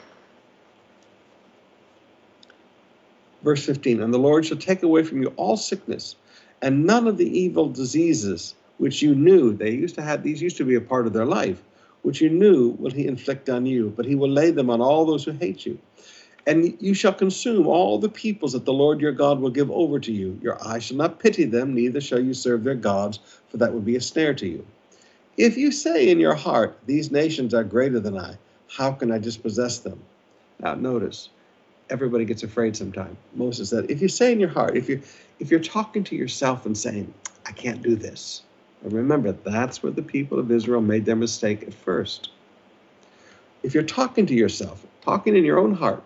Verse 15 And the Lord shall take away from you all sickness and none of the evil diseases which you knew. They used to have, these used to be a part of their life, which you knew will he inflict on you, but he will lay them on all those who hate you. And you shall consume all the peoples that the Lord your God will give over to you. Your eye shall not pity them, neither shall you serve their gods, for that would be a snare to you. If you say in your heart, These nations are greater than I, how can I dispossess them? Now, notice, everybody gets afraid sometimes. Moses said, if you say in your heart, if you if you're talking to yourself and saying, I can't do this, and remember that's where the people of Israel made their mistake at first. If you're talking to yourself, talking in your own heart,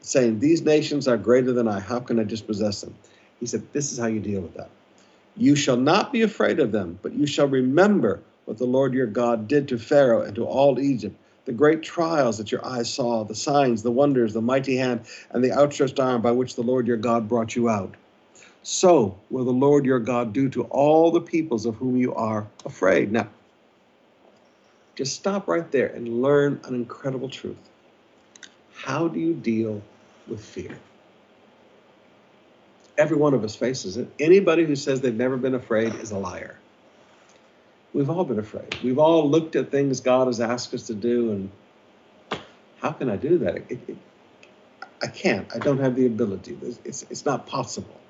saying, These nations are greater than I, how can I dispossess them? He said, This is how you deal with that. You shall not be afraid of them, but you shall remember what the Lord your God did to Pharaoh and to all Egypt the great trials that your eyes saw, the signs, the wonders, the mighty hand, and the outstretched arm by which the Lord your God brought you out. So will the Lord your God do to all the peoples of whom you are afraid. Now, just stop right there and learn an incredible truth. How do you deal with fear? Every one of us faces it. Anybody who says they've never been afraid is a liar. We've all been afraid. We've all looked at things God has asked us to do, and how can I do that? It, it, I can't. I don't have the ability. It's, it's, not possible.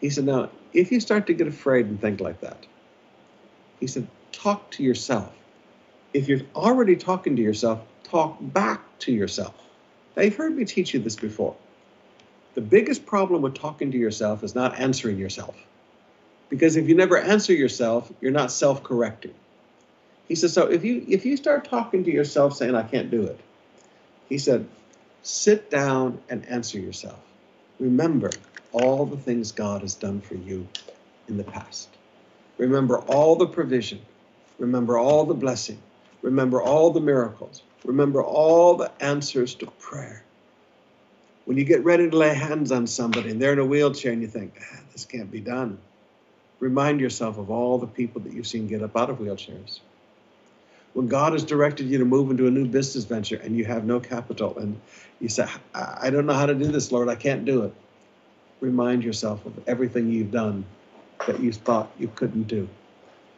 He said, Now, if you start to get afraid and think like that, he said, talk to yourself. If you're already talking to yourself, talk back to yourself. Now, you've heard me teach you this before. The biggest problem with talking to yourself is not answering yourself. Because if you never answer yourself, you're not self-correcting. He says, so if you if you start talking to yourself saying, I can't do it, he said, sit down and answer yourself. Remember all the things God has done for you in the past. Remember all the provision. Remember all the blessing. Remember all the miracles. Remember all the answers to prayer. When you get ready to lay hands on somebody and they're in a wheelchair and you think, ah, this can't be done, Remind yourself of all the people that you've seen get up out of wheelchairs. When God has directed you to move into a new business venture and you have no capital and you say, I don't know how to do this, Lord, I can't do it. Remind yourself of everything you've done that you thought you couldn't do,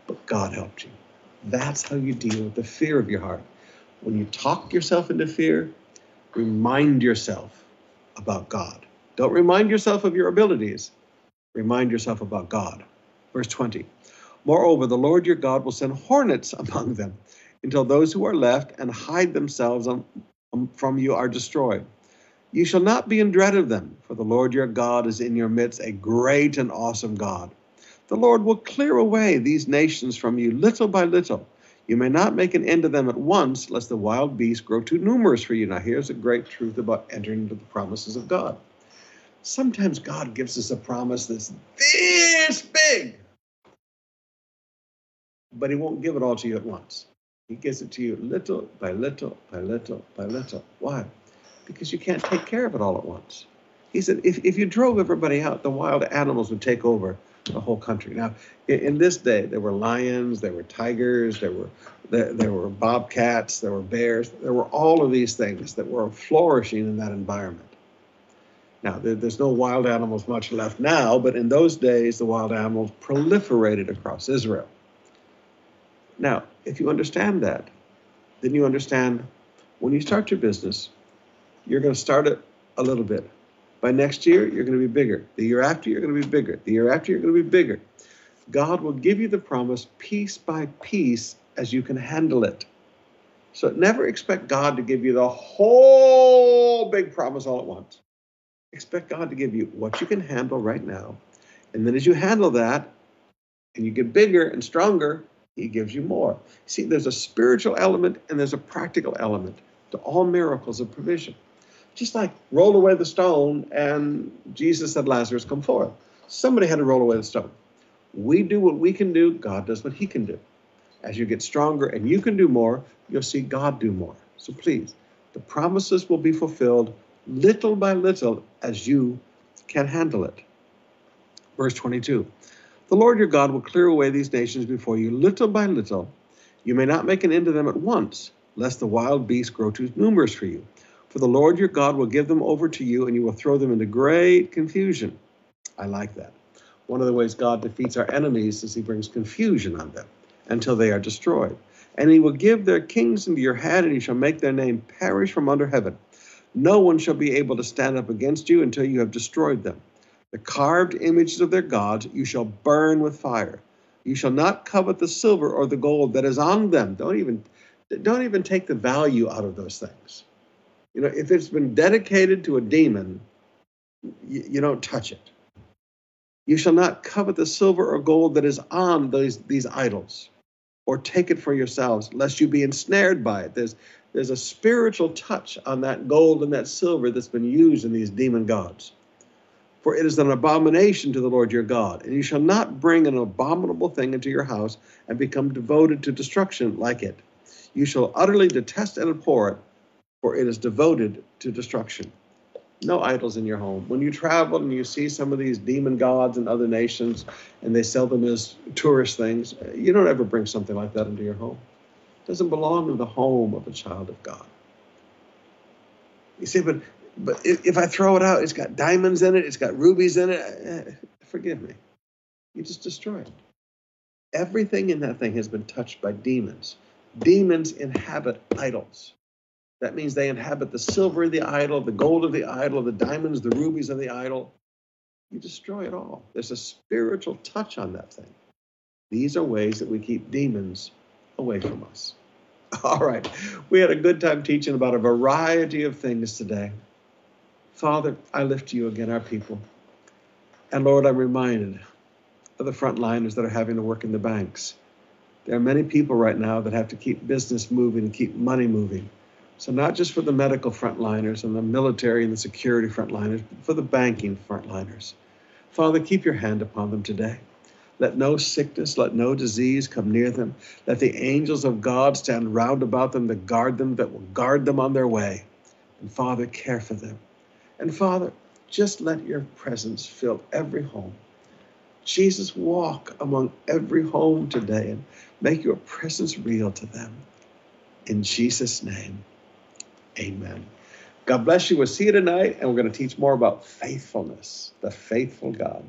but God helped you. That's how you deal with the fear of your heart. When you talk yourself into fear, remind yourself about God. Don't remind yourself of your abilities, remind yourself about God. Verse 20 Moreover, the Lord your God will send hornets among them until those who are left and hide themselves um, from you are destroyed. You shall not be in dread of them, for the Lord your God is in your midst, a great and awesome God. The Lord will clear away these nations from you little by little. You may not make an end of them at once, lest the wild beasts grow too numerous for you. Now, here's a great truth about entering into the promises of God. Sometimes God gives us a promise that's this big, but He won't give it all to you at once. He gives it to you little by little by little by little. Why? Because you can't take care of it all at once. He said, if, if you drove everybody out, the wild animals would take over the whole country. Now, in, in this day, there were lions, there were tigers, there were there, there were bobcats, there were bears, there were all of these things that were flourishing in that environment. Now, there, there's no wild animals much left now, but in those days, the wild animals proliferated across Israel. Now, if you understand that, then you understand when you start your business, you're going to start it a little bit. By next year, you're going to be bigger. The year after, you're going to be bigger. The year after, you're going to be bigger. God will give you the promise piece by piece as you can handle it. So never expect God to give you the whole big promise all at once. Expect God to give you what you can handle right now. And then as you handle that and you get bigger and stronger, He gives you more. See, there's a spiritual element and there's a practical element to all miracles of provision just like roll away the stone and Jesus said, Lazarus, come forth. Somebody had to roll away the stone. We do what we can do, God does what he can do. As you get stronger and you can do more, you'll see God do more. So please, the promises will be fulfilled little by little as you can handle it. Verse 22 The Lord your God will clear away these nations before you little by little. You may not make an end of them at once, lest the wild beasts grow too numerous for you. For the Lord your God will give them over to you, and you will throw them into great confusion. I like that. One of the ways God defeats our enemies is he brings confusion on them until they are destroyed. And he will give their kings into your hand, and you shall make their name perish from under heaven. No one shall be able to stand up against you until you have destroyed them. The carved images of their gods you shall burn with fire. You shall not covet the silver or the gold that is on them. Don't even, don't even take the value out of those things. You know, if it's been dedicated to a demon, you, you don't touch it. You shall not covet the silver or gold that is on these, these idols, or take it for yourselves, lest you be ensnared by it. There's, there's a spiritual touch on that gold and that silver that's been used in these demon gods. For it is an abomination to the Lord your God, and you shall not bring an abominable thing into your house and become devoted to destruction like it. You shall utterly detest and abhor it, for it is devoted to destruction. No idols in your home. When you travel and you see some of these demon gods in other nations and they sell them as tourist things, you don't ever bring something like that into your home. It doesn't belong in the home of a child of God. You see, but but if I throw it out, it's got diamonds in it, it's got rubies in it. Eh, forgive me. You just destroy it. Everything in that thing has been touched by demons. Demons inhabit idols. That means they inhabit the silver of the idol, the gold of the idol, the diamonds, the rubies of the idol. You destroy it all. There's a spiritual touch on that thing. These are ways that we keep demons away from us. All right. We had a good time teaching about a variety of things today. Father, I lift to you again our people. And Lord, I'm reminded of the frontliners that are having to work in the banks. There are many people right now that have to keep business moving, and keep money moving. So, not just for the medical frontliners and the military and the security frontliners, but for the banking frontliners. Father, keep your hand upon them today. Let no sickness, let no disease come near them. Let the angels of God stand round about them to guard them, that will guard them on their way. And Father, care for them. And Father, just let your presence fill every home. Jesus, walk among every home today and make your presence real to them. In Jesus' name. Amen. God bless you. We'll see you tonight, and we're going to teach more about faithfulness, the faithful God.